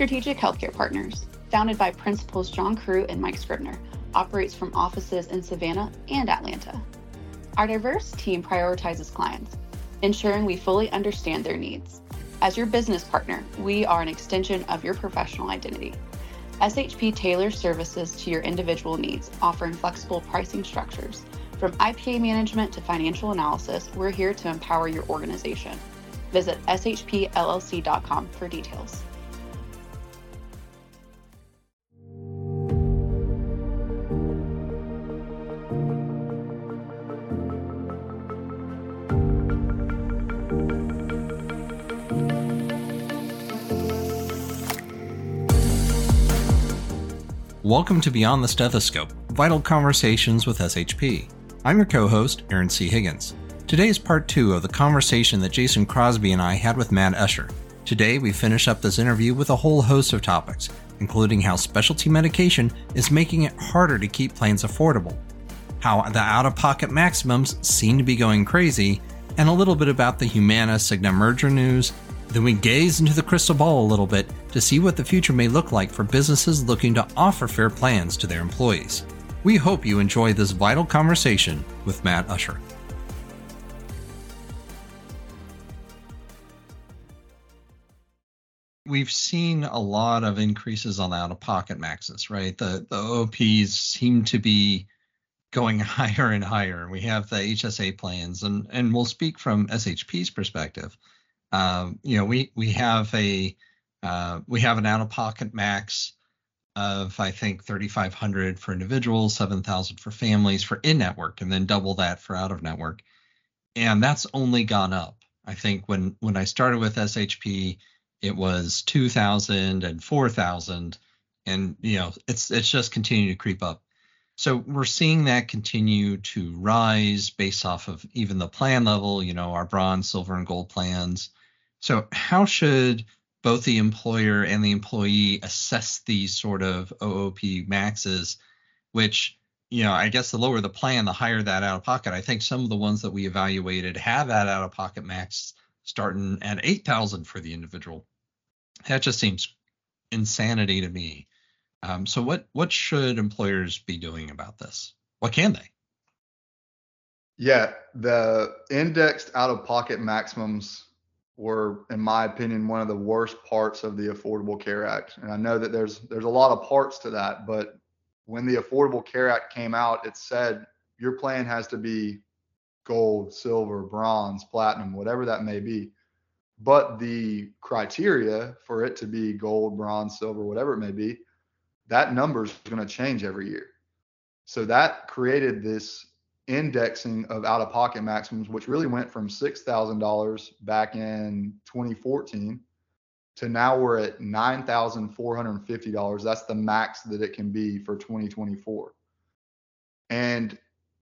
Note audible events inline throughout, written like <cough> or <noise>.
Strategic Healthcare Partners, founded by Principals John Crew and Mike Scribner, operates from offices in Savannah and Atlanta. Our diverse team prioritizes clients, ensuring we fully understand their needs. As your business partner, we are an extension of your professional identity. SHP tailors services to your individual needs, offering flexible pricing structures. From IPA management to financial analysis, we're here to empower your organization. Visit shpllc.com for details. Welcome to Beyond the Stethoscope Vital Conversations with SHP. I'm your co host, Aaron C. Higgins. Today is part two of the conversation that Jason Crosby and I had with Matt Usher. Today, we finish up this interview with a whole host of topics, including how specialty medication is making it harder to keep plans affordable, how the out of pocket maximums seem to be going crazy, and a little bit about the Humana Cigna merger news then we gaze into the crystal ball a little bit to see what the future may look like for businesses looking to offer fair plans to their employees. We hope you enjoy this vital conversation with Matt Usher. We've seen a lot of increases on out of pocket maxes, right? The the OPs seem to be going <laughs> higher and higher. We have the HSA plans and and we'll speak from SHP's perspective um, you know, we we have a uh, we have an out-of-pocket max of I think 3,500 for individuals, 7,000 for families for in-network, and then double that for out-of-network, and that's only gone up. I think when when I started with SHP, it was 2,000 and 4,000, and you know, it's it's just continuing to creep up. So we're seeing that continue to rise based off of even the plan level, you know, our bronze, silver, and gold plans. So, how should both the employer and the employee assess these sort of OOP maxes, which, you know, I guess the lower the plan, the higher that out of pocket. I think some of the ones that we evaluated have that out of pocket max starting at 8,000 for the individual. That just seems insanity to me. Um, so, what what should employers be doing about this? What can they? Yeah, the indexed out of pocket maximums were, in my opinion, one of the worst parts of the Affordable Care Act. And I know that there's there's a lot of parts to that, but when the Affordable Care Act came out, it said your plan has to be gold, silver, bronze, platinum, whatever that may be. But the criteria for it to be gold, bronze, silver, whatever it may be, that number is going to change every year. So that created this indexing of out of pocket maximums, which really went from $6,000 back in 2014 to now we're at $9,450. That's the max that it can be for 2024. And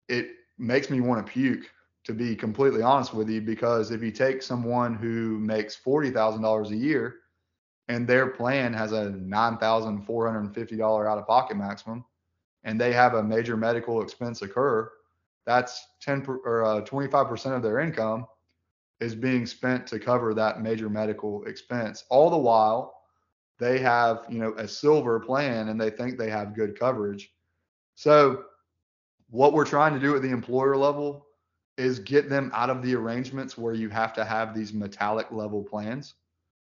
it makes me want to puke, to be completely honest with you, because if you take someone who makes $40,000 a year and their plan has a $9,450 out of pocket maximum and they have a major medical expense occur, that's 10 per, or uh, 25% of their income is being spent to cover that major medical expense. All the while, they have, you know, a silver plan and they think they have good coverage. So, what we're trying to do at the employer level is get them out of the arrangements where you have to have these metallic level plans.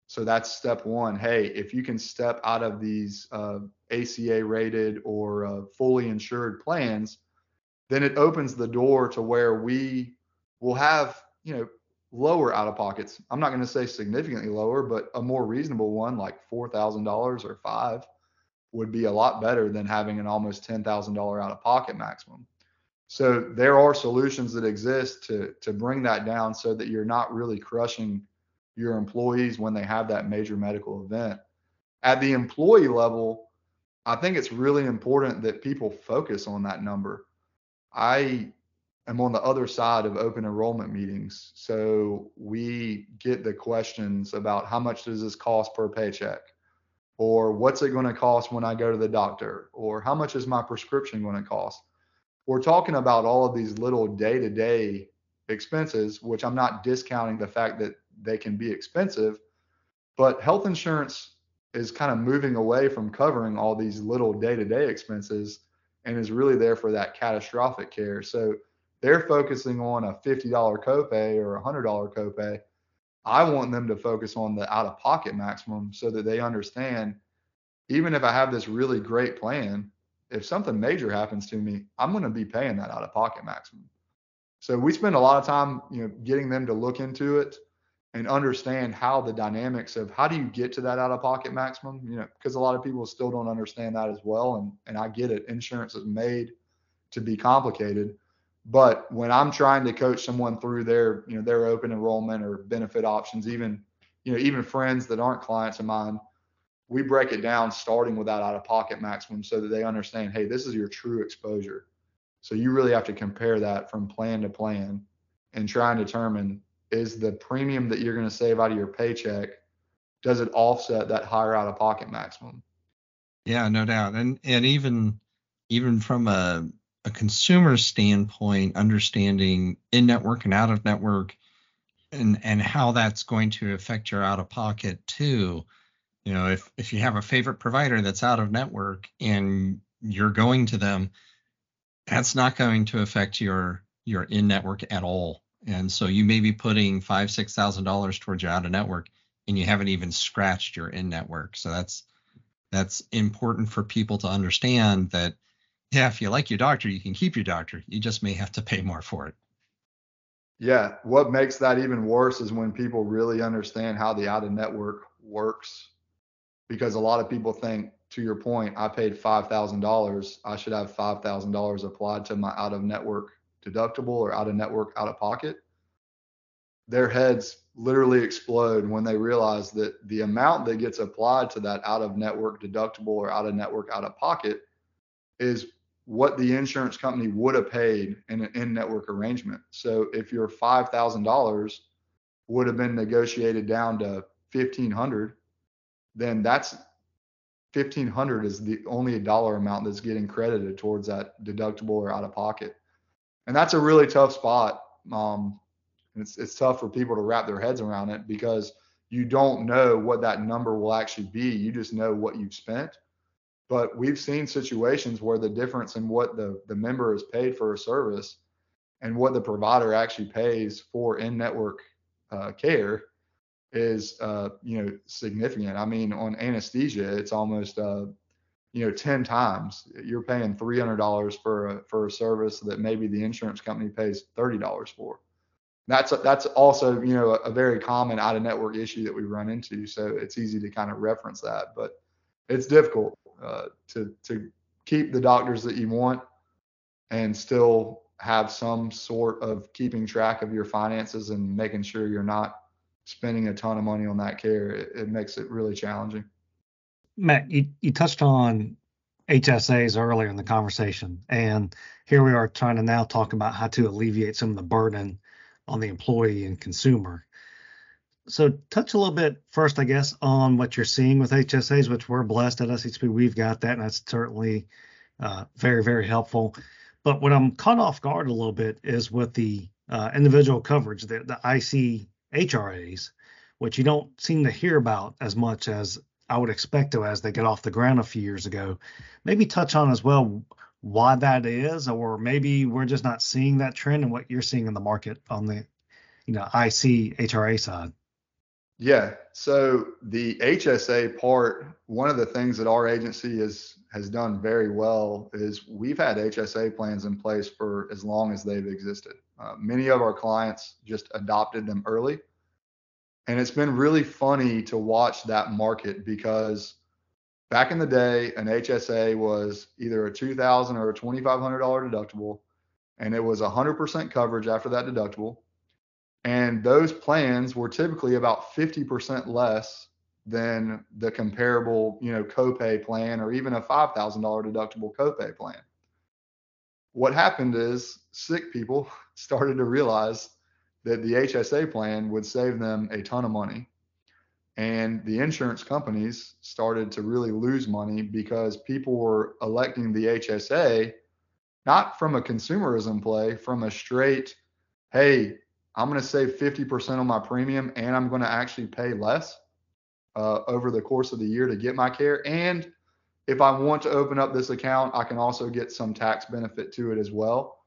So that's step one. Hey, if you can step out of these uh, ACA rated or uh, fully insured plans, then it opens the door to where we will have, you know, lower out of pockets. I'm not going to say significantly lower, but a more reasonable one like $4,000 or five would be a lot better than having an almost $10,000 out of pocket maximum. So there are solutions that exist to to bring that down so that you're not really crushing your employees when they have that major medical event. At the employee level, I think it's really important that people focus on that number. I am on the other side of open enrollment meetings. So we get the questions about how much does this cost per paycheck? Or what's it going to cost when I go to the doctor? Or how much is my prescription going to cost? We're talking about all of these little day to day expenses, which I'm not discounting the fact that they can be expensive, but health insurance is kind of moving away from covering all these little day-to-day expenses and is really there for that catastrophic care. So they're focusing on a $50 copay or a $100 copay. I want them to focus on the out-of-pocket maximum so that they understand even if I have this really great plan, if something major happens to me, I'm going to be paying that out-of-pocket maximum. So we spend a lot of time, you know, getting them to look into it and understand how the dynamics of how do you get to that out of pocket maximum, you know, because a lot of people still don't understand that as well. And and I get it. Insurance is made to be complicated. But when I'm trying to coach someone through their, you know, their open enrollment or benefit options, even, you know, even friends that aren't clients of mine, we break it down starting with that out of pocket maximum so that they understand, hey, this is your true exposure. So you really have to compare that from plan to plan and try and determine is the premium that you're going to save out of your paycheck does it offset that higher out of pocket maximum? Yeah, no doubt. And and even even from a a consumer standpoint, understanding in network and out of network and and how that's going to affect your out of pocket too. You know, if if you have a favorite provider that's out of network and you're going to them, that's not going to affect your your in network at all. And so you may be putting five six thousand dollars towards your out of network, and you haven't even scratched your in network. So that's that's important for people to understand that yeah, if you like your doctor, you can keep your doctor. You just may have to pay more for it. Yeah, what makes that even worse is when people really understand how the out of network works. Because a lot of people think, to your point, I paid $5,000. I should have $5,000 applied to my out of network deductible or out of network, out of pocket. Their heads literally explode when they realize that the amount that gets applied to that out of network deductible or out of network, out of pocket is what the insurance company would have paid in an in network arrangement. So if your $5,000 would have been negotiated down to 1500 then that's 1500 is the only dollar amount that's getting credited towards that deductible or out of pocket and that's a really tough spot um, it's, it's tough for people to wrap their heads around it because you don't know what that number will actually be you just know what you've spent but we've seen situations where the difference in what the, the member is paid for a service and what the provider actually pays for in-network uh, care is uh, you know significant. I mean, on anesthesia, it's almost uh, you know 10 times. You're paying $300 for a for a service that maybe the insurance company pays $30 for. That's a, that's also you know a, very common out of network issue that we run into. So it's easy to kind of reference that, but it's difficult uh, to to keep the doctors that you want and still have some sort of keeping track of your finances and making sure you're not spending a ton of money on that care, it, it makes it really challenging. Matt, you, you touched on HSAs earlier in the conversation, and here we are trying to now talk about how to alleviate some of the burden on the employee and consumer. So, touch a little bit first, I guess, on what you're seeing with HSAs, which we're blessed at SHP. We've got that, and that's certainly uh, very, very helpful. But what I'm caught off guard a little bit is with the uh, individual coverage, the, the IC HRAs, which you don't seem to hear about as much as I would expect to as they get off the ground a few years ago. Maybe touch on as well why that is, or maybe we're just not seeing that trend and what you're seeing in the market on the, you know, IC HRA side. Yeah. So the HSA part, one of the things that our agency has has done very well is we've had HSA plans in place for as long as they've existed. Uh, many of our clients just adopted them early. And it's been really funny to watch that market because back in the day, an HSA was either a 2,000 or a $2,500 deductible, and it was 100% coverage after that deductible. And those plans were typically about 50% less than the comparable, you know, copay plan or even a $5,000 deductible copay plan. What happened is sick people <laughs> started to realize that the HSA plan would save them a ton of money. And the insurance companies started to really lose money because people were electing the HSA not from a consumerism play, from a straight, hey, I'm going to save 50% on my premium and I'm going to actually pay less. uh, over the course of the year to get my care. And if I want to open up this account, I can also get some tax benefit to it as well.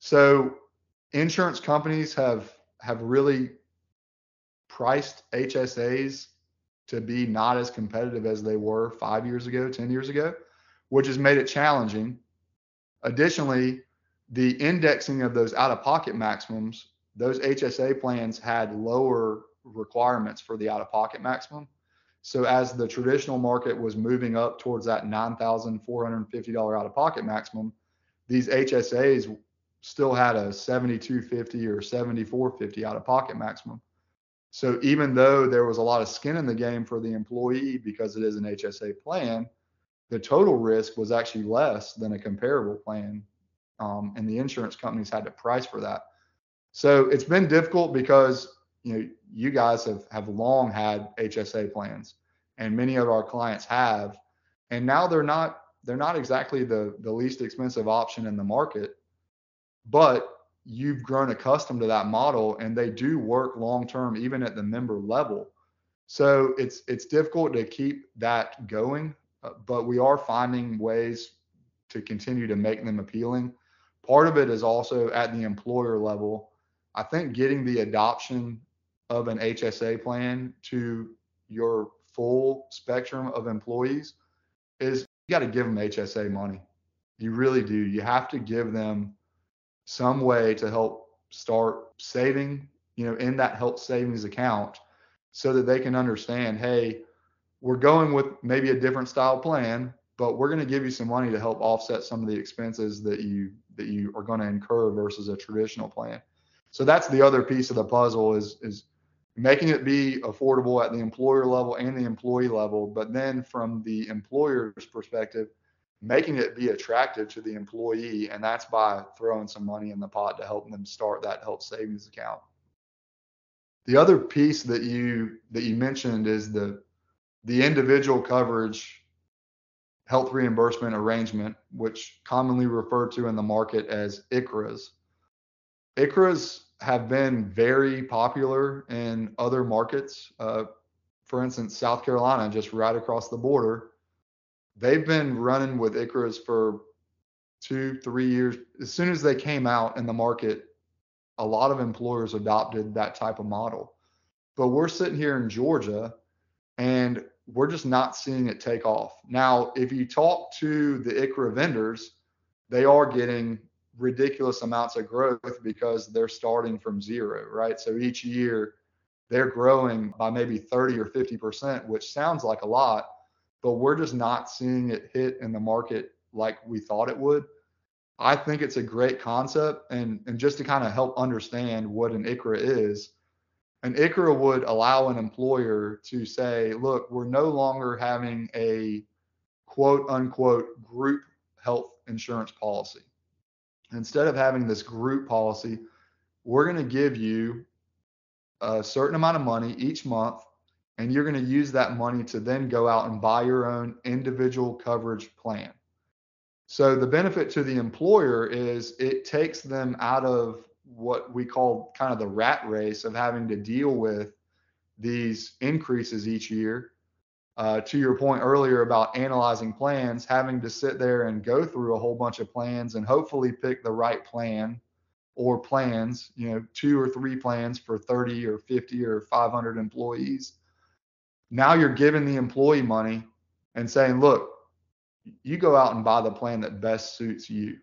So insurance companies have have really priced HSAs to be not as competitive as they were five years ago, 10 years ago, which has made it challenging. Additionally, the indexing of those out of pocket maximums, those HSA plans had lower requirements for the out of pocket maximum. So as the traditional market was moving up towards that $9,450 out of pocket maximum, these HSAs still had a 7250 or 7450 out of pocket maximum. So even though there was a lot of skin in the game for the employee because it is an HSA plan, the total risk was actually less than a comparable plan. Um, and the insurance companies had to price for that. So it's been difficult because you know you guys have have long had HSA plans, and many of our clients have, and now they're not they're not exactly the the least expensive option in the market, but you've grown accustomed to that model and they do work long term even at the member level. So it's it's difficult to keep that going uh, but we are finding ways to continue to make them appealing. Part of it is also at the employer level. I think getting the adoption of an hsa plan to your full spectrum of employees is you got to give them hsa money. You really do. You have to give them some way to help start saving, you know, in that health savings account so that they can understand, hey, we're going with maybe a different style plan, but we're going to give you some money to help offset some of the expenses that you that you are going to incur versus a traditional plan. So that's the other piece of the puzzle is is making it be affordable at the employer level and the employee level, but then from the employer's perspective, making it be attractive to the employee and that's by throwing some money in the pot to help them start that health savings account. The other piece that you that you mentioned is the the individual coverage health reimbursement arrangement which commonly referred to in the market as ICHRAs ICHRAs have been very popular in other markets. Uh, for instance south carolina just right across the border they've been running with ICHRAs for two, three years. As soon as they came out in the market, a lot of employers adopted that type of model. But we're sitting here in Georgia and we're just not seeing it take off. Now, if you talk to the ICHRA vendors, they are getting ridiculous amounts of growth because they're starting from zero, right? So each year they're growing by maybe 30 or 50%, which sounds like a lot, but we're just not seeing it hit in the market like we thought it would. I think it's a great concept. And, and just to kind of help understand what an ICHRA is, an ICHRA would allow an employer to say, look, we're no longer having a quote unquote group health insurance policy. Instead of having this group policy, we're going to give you a certain amount of money each month and you're going to use that money to then go out and buy your own individual coverage plan. So the benefit to the employer is it takes them out of what we call kind of the rat race of having to deal with these increases each year. Uh, to your point earlier about analyzing plans, having to sit there and go through a whole bunch of plans and hopefully pick the right plan or plans, you know, two or three plans for 30 or 50 or 500 employees now you're giving the employee money and saying, look, you go out and buy the plan that best suits you.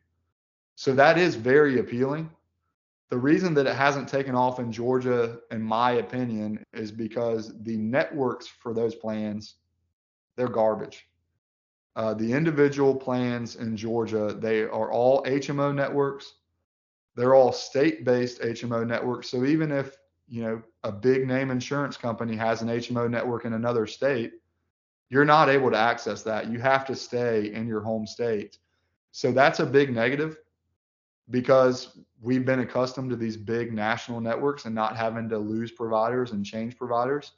So that is very appealing. The reason that it hasn't taken off in Georgia, in my opinion, is because the networks for those plans, they're garbage. Uh, the individual plans in Georgia, they are all HMO networks. They're all state-based HMO networks. So even if you know a big name insurance company has an HMO network in another state, you're not able to access that. You have to stay in your home state. So that's a big negative because we've been accustomed to these big national networks and not having to lose providers and change providers.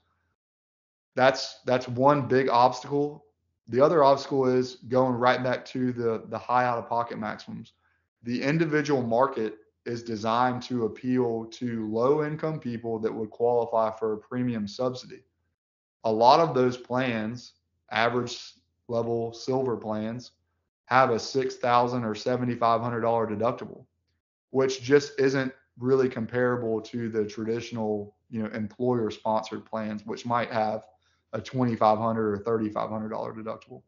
That's that's one big obstacle. The other obstacle is going right back to the the high out of pocket maximums. The individual market is designed to appeal to low income people that would qualify for a premium subsidy. a lot of those plans, average level silver plans, have a $6,000 or seventy five hundred dollar deductible, which just isn't really comparable to the traditional, you know, employer sponsored plans, which might have a $2,500 or thirty five hundred dollar deductible.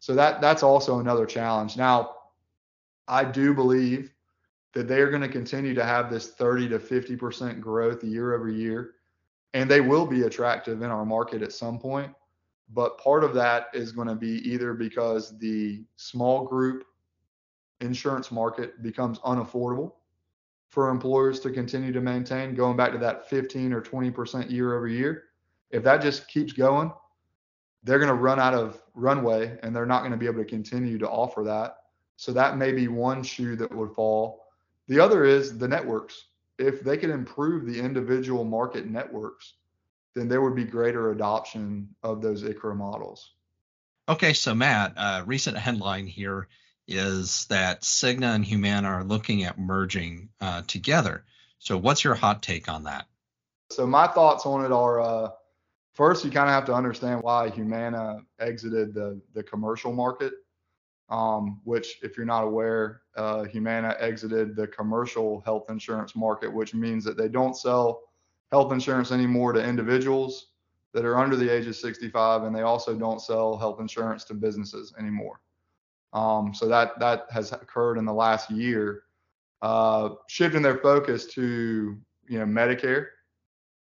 So that that's also another challenge. Now, I do believe that they are going to continue to have this 30 to 50% growth year over year, and they will be attractive in our market at some point. But part of that is going to be either because the small group insurance market becomes unaffordable for employers to continue to maintain, going back to that 15 or 20% year over year. If that just keeps going, they're going to run out of runway and they're not going to be able to continue to offer that. So that may be one shoe that would fall. The other is the networks. If they can improve the individual market networks, then there would be greater adoption of those ICHRA models. Okay, so Matt, uh, recent headline here is that Cigna and Humana are looking at merging uh, together. So, what's your hot take on that? So, my thoughts on it are uh, first, you kind of have to understand why Humana exited the the commercial market. Um, which, if you're not aware, uh, Humana exited the commercial health insurance market, which means that they don't sell health insurance anymore to individuals that are under the age of 65, and they also don't sell health insurance to businesses anymore. Um, so that that has occurred in the last year, uh, shifting their focus to you know Medicare,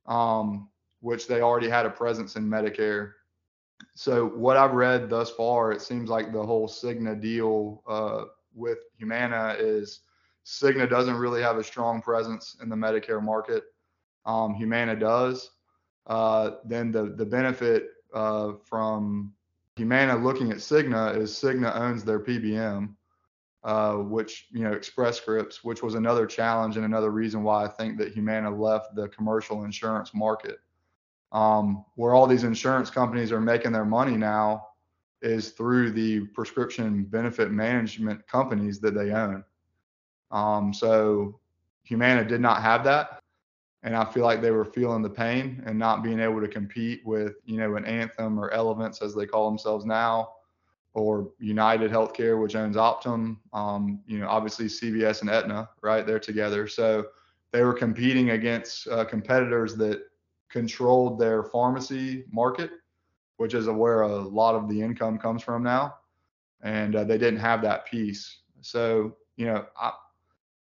um, which they already had a presence in Medicare. So what I've read thus far, it seems like the whole Cigna deal uh, with Humana is Cigna doesn't really have a strong presence in the Medicare market um, Humana does, uh, then the the benefit uh, from Humana looking at Cigna is Cigna owns their PBM, uh, which you know Express Scripts, which was another challenge and another reason why I think that Humana left the commercial insurance market. Um, where all these insurance companies are making their money now is through the prescription benefit management companies that they own. Um, so Humana did not have that and I feel like they were feeling the pain and not being able to compete with, you know, an Anthem or Elevance as they call themselves now, or United Healthcare, which owns Optum. Um, you know, obviously CVS and Aetna, right? They're together, so they were competing against uh, competitors that controlled their pharmacy market, which is where a lot of the income comes from now, and uh, they didn't have that piece. So, you know, I,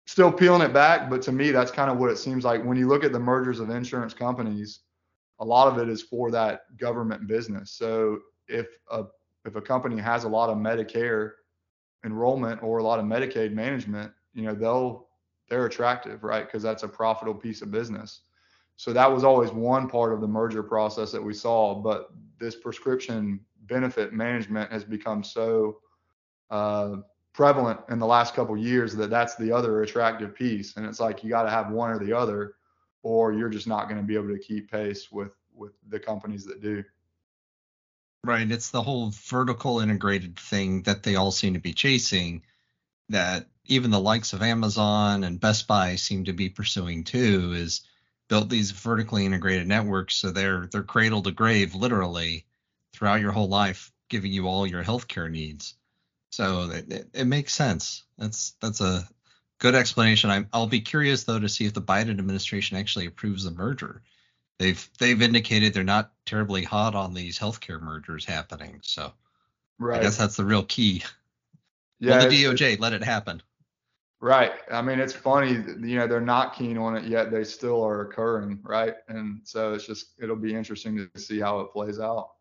still peeling it back, but to me, that's kind of what it seems like when you look at the mergers of insurance companies. A lot of it is for that government business. So if a if a company has a lot of Medicare enrollment or a lot of Medicaid management, you know, they'll they're attractive, right? Because that's a profitable piece of business. So that was always one part of the merger process that we saw. But this prescription benefit management has become so uh, prevalent in the last couple years that that's the other attractive piece and it's like you got to have one or the other or you're just not going to be able to keep pace with with the companies that do right it's the whole vertical integrated thing that they all seem to be chasing that even the likes of Amazon and Best Buy seem to be pursuing too is built these vertically integrated networks so they're they're cradle to grave literally throughout your whole life giving you all your healthcare needs so it, it, it, makes sense. That's that's a good explanation. i will be curious though to see if the Biden administration actually approves the merger. They've they've indicated they're not terribly hot on these healthcare mergers happening. So right. I guess that's the real key. Yeah, well, the DOJ let it happen. Right. I mean, it's funny. You know, they're not keen on it yet. They still are occurring, right? And so it's just it'll be interesting to see how it plays out.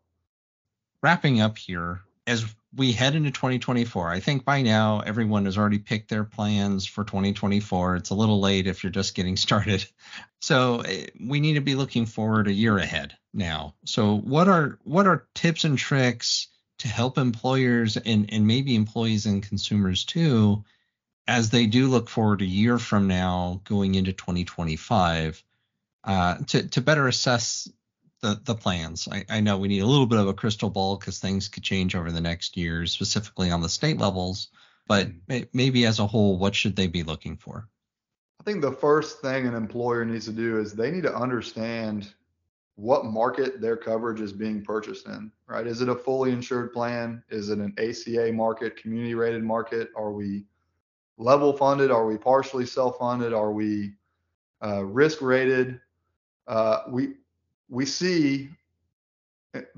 Wrapping up here, as we head into 2024, I think by now everyone has already picked their plans for 2024. It's a little late if you're just getting started. <laughs> So eh, we need to be looking forward a year ahead now. So what are what are tips and tricks to help employers and, and maybe employees and consumers too as they do look forward a year from now going into 2025 uh, to, to better assess the the plans. I, I know we need a little bit of a crystal ball because things could change over the next year, specifically on the state levels. But mm-hmm. maybe as a whole, what should they be looking for? I think the first thing an employer needs to do is they need to understand what market their coverage is being purchased in, right? Is it a fully insured plan? Is it an ACA market, community rated market? Are we level funded? Are we partially self funded? Are we uh, risk rated? Uh, we we see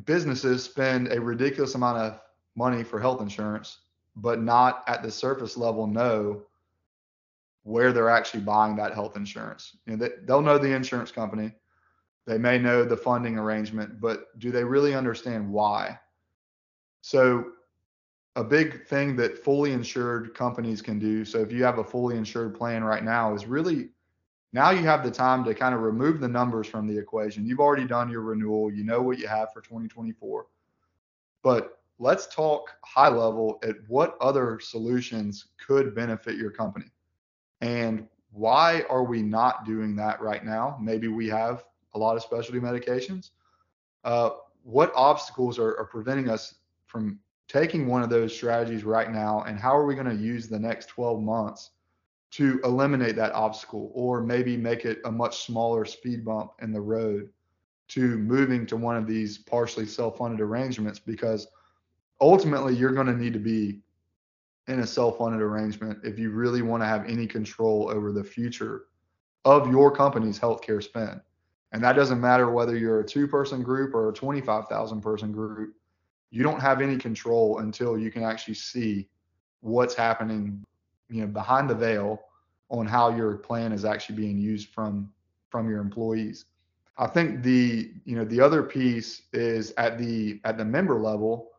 businesses spend a ridiculous amount of money for health insurance, but not at the surface level know where they're actually buying that health insurance. You know, they, they'll know the insurance company they may know the funding arrangement, but do they really understand why? So, a big thing that fully insured companies can do. So, if you have a fully insured plan right now, is really now you have the time to kind of remove the numbers from the equation. You've already done your renewal, you know what you have for 2024. But let's talk high level at what other solutions could benefit your company. And why are we not doing that right now? Maybe we have a lot of specialty medications. Uh, what obstacles are, are preventing us from taking one of those strategies right now, and how are we going to use the next 12 months to eliminate that obstacle, or maybe make it a much smaller speed bump in the road to moving to one of these partially self-funded arrangements? Because ultimately, you're going to need to be in a self-funded arrangement if you really want to have any control over the future of your company's healthcare spend. And that doesn't matter whether you're a two person group or a 25,000 person group. You don't have any control until you can actually see what's happening, you know, behind the veil on how your plan is actually being used from from your employees. I think the, you know, the other piece is at the at the member level,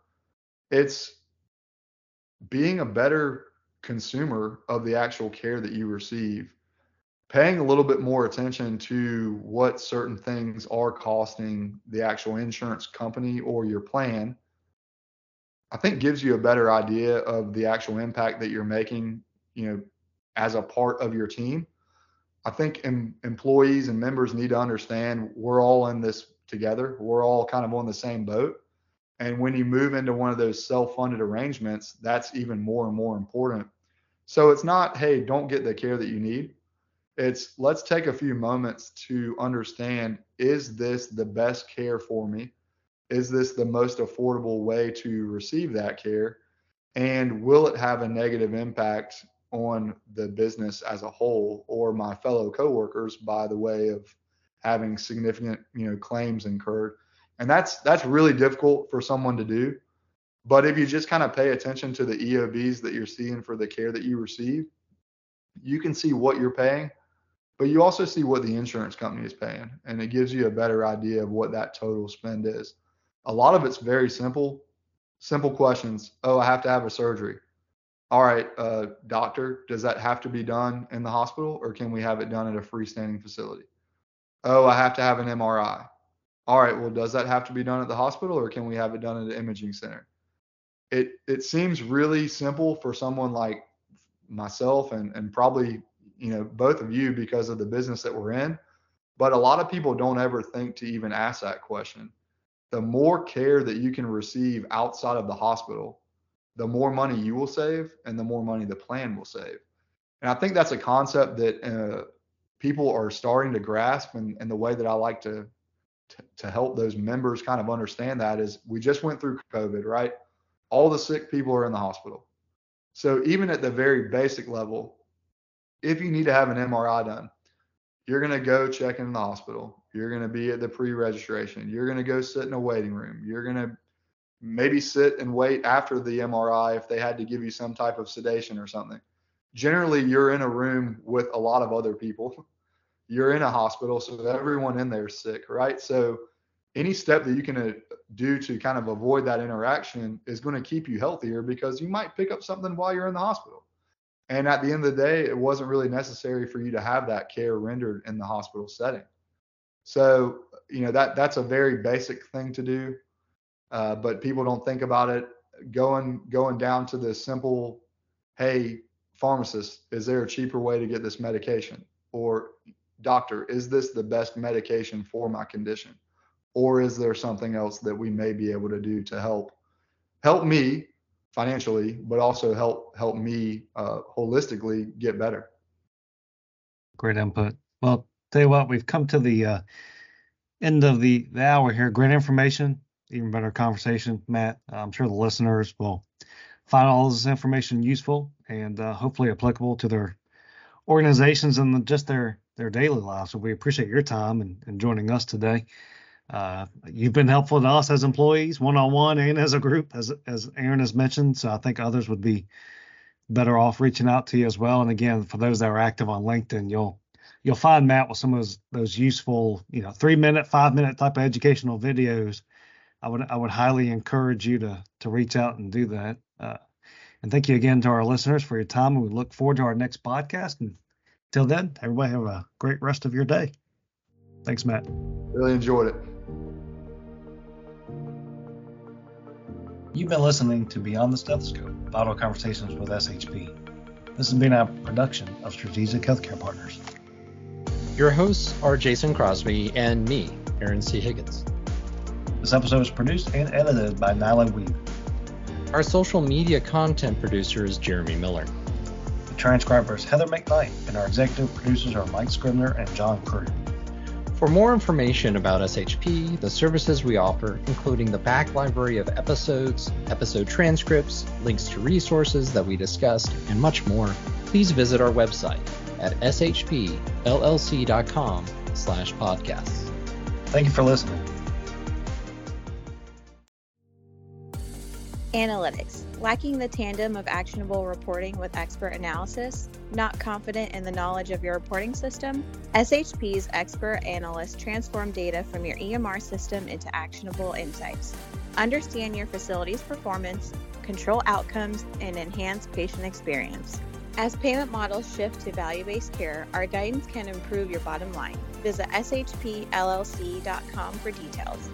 it's being a better consumer of the actual care that you receive paying a little bit more attention to what certain things are costing the actual insurance company or your plan, I think gives you a better idea of the actual impact that you're making, you know, as a part of your team. I think em- employees and members need to understand we're all in this together. We're all kind of on the same boat. And when you move into one of those self-funded arrangements, that's even more and more important. So it's not, hey, don't get the care that you need it's let's take a few moments to understand is this the best care for me? Is this the most affordable way to receive that care? And will it have a negative impact on the business as a whole or my fellow coworkers by the way of having significant, you know, claims incurred? And that's that's really difficult for someone to do. But if you just kind of pay attention to the EOBs that you're seeing for the care that you receive, you can see what you're paying but you also see what the insurance company is paying and it gives you a better idea of what that total spend is a lot of it's very simple simple questions oh i have to have a surgery all right uh, doctor does that have to be done in the hospital or can we have it done at a freestanding facility oh i have to have an mri all right well does that have to be done at the hospital or can we have it done at an imaging center it it seems really simple for someone like myself and and probably you know, both of you because of the business that we're in. But a lot of people don't ever think to even ask that question. The more care that you can receive outside of the hospital, the more money you will save and the more money the plan will save. And I think that's a concept that uh, people are starting to grasp. And, and the way that I like to, to, to help those members kind of understand that is we just went through COVID, right? All the sick people are in the hospital. So even at the very basic level, if you need to have an MRI done, you're going to go check in the hospital. You're going to be at the pre-registration. You're going to go sit in a waiting room. You're going to maybe sit and wait after the MRI if they had to give you some type of sedation or something. Generally, you're in a room with a lot of other people. <laughs> You're in a hospital, so everyone in there is sick, right? So any step that you can uh, do to kind of avoid that interaction is going to keep you healthier because you might pick up something while you're in the hospital. And at the end of the day, it wasn't really necessary for you to have that care rendered in the hospital setting. So, you know, that that's a very basic thing to do, uh, but people don't think about it. Going going down to the simple, hey, pharmacist, is there a cheaper way to get this medication? Or doctor, is this the best medication for my condition? Or is there something else that we may be able to do to help help me financially, but also help help me uh, holistically get better. Great input. Well, tell you what, we've come to the uh, end of the, the hour here. Great information, even better conversation, Matt. I'm sure the listeners will find all this information useful and uh, hopefully applicable to their organizations and just their their daily lives. So we appreciate your time and, and joining us today. Uh, you've been helpful to us as employees, one on one, and as a group, as as Aaron has mentioned. So I think others would be better off reaching out to you as well. And again, for those that are active on LinkedIn, you'll you'll find Matt with some of those those useful, you know, three minute, five minute type of educational videos. I would I would highly encourage you to to reach out and do that. Uh, and thank you again to our listeners for your time. And we look forward to our next podcast. And until then, everybody have a great rest of your day. Thanks, Matt. Really enjoyed it. You've been listening to Beyond the Stethoscope, Vital Conversations with SHP. This has been a production of Strategic Healthcare Partners. Your hosts are Jason Crosby and me, Aaron C. Higgins. This episode was produced and edited by Nyla Weave. Our social media content producer is Jeremy Miller. The transcriber is Heather McKnight, and our executive producers are Mike Scribner and John Crew. For more information about SHP, the services we offer, including the back library of episodes, episode transcripts, links to resources that we discussed, and much more, please visit our website at shpllc.com slash podcasts. Thank you for listening. Analytics. Lacking the tandem of actionable reporting with expert analysis? Not confident in the knowledge of your reporting system? SHP's expert analysts transform data from your EMR system into actionable insights. Understand your facility's performance, control outcomes, and enhance patient experience. As payment models shift to value based care, our guidance can improve your bottom line. Visit shpllc.com for details.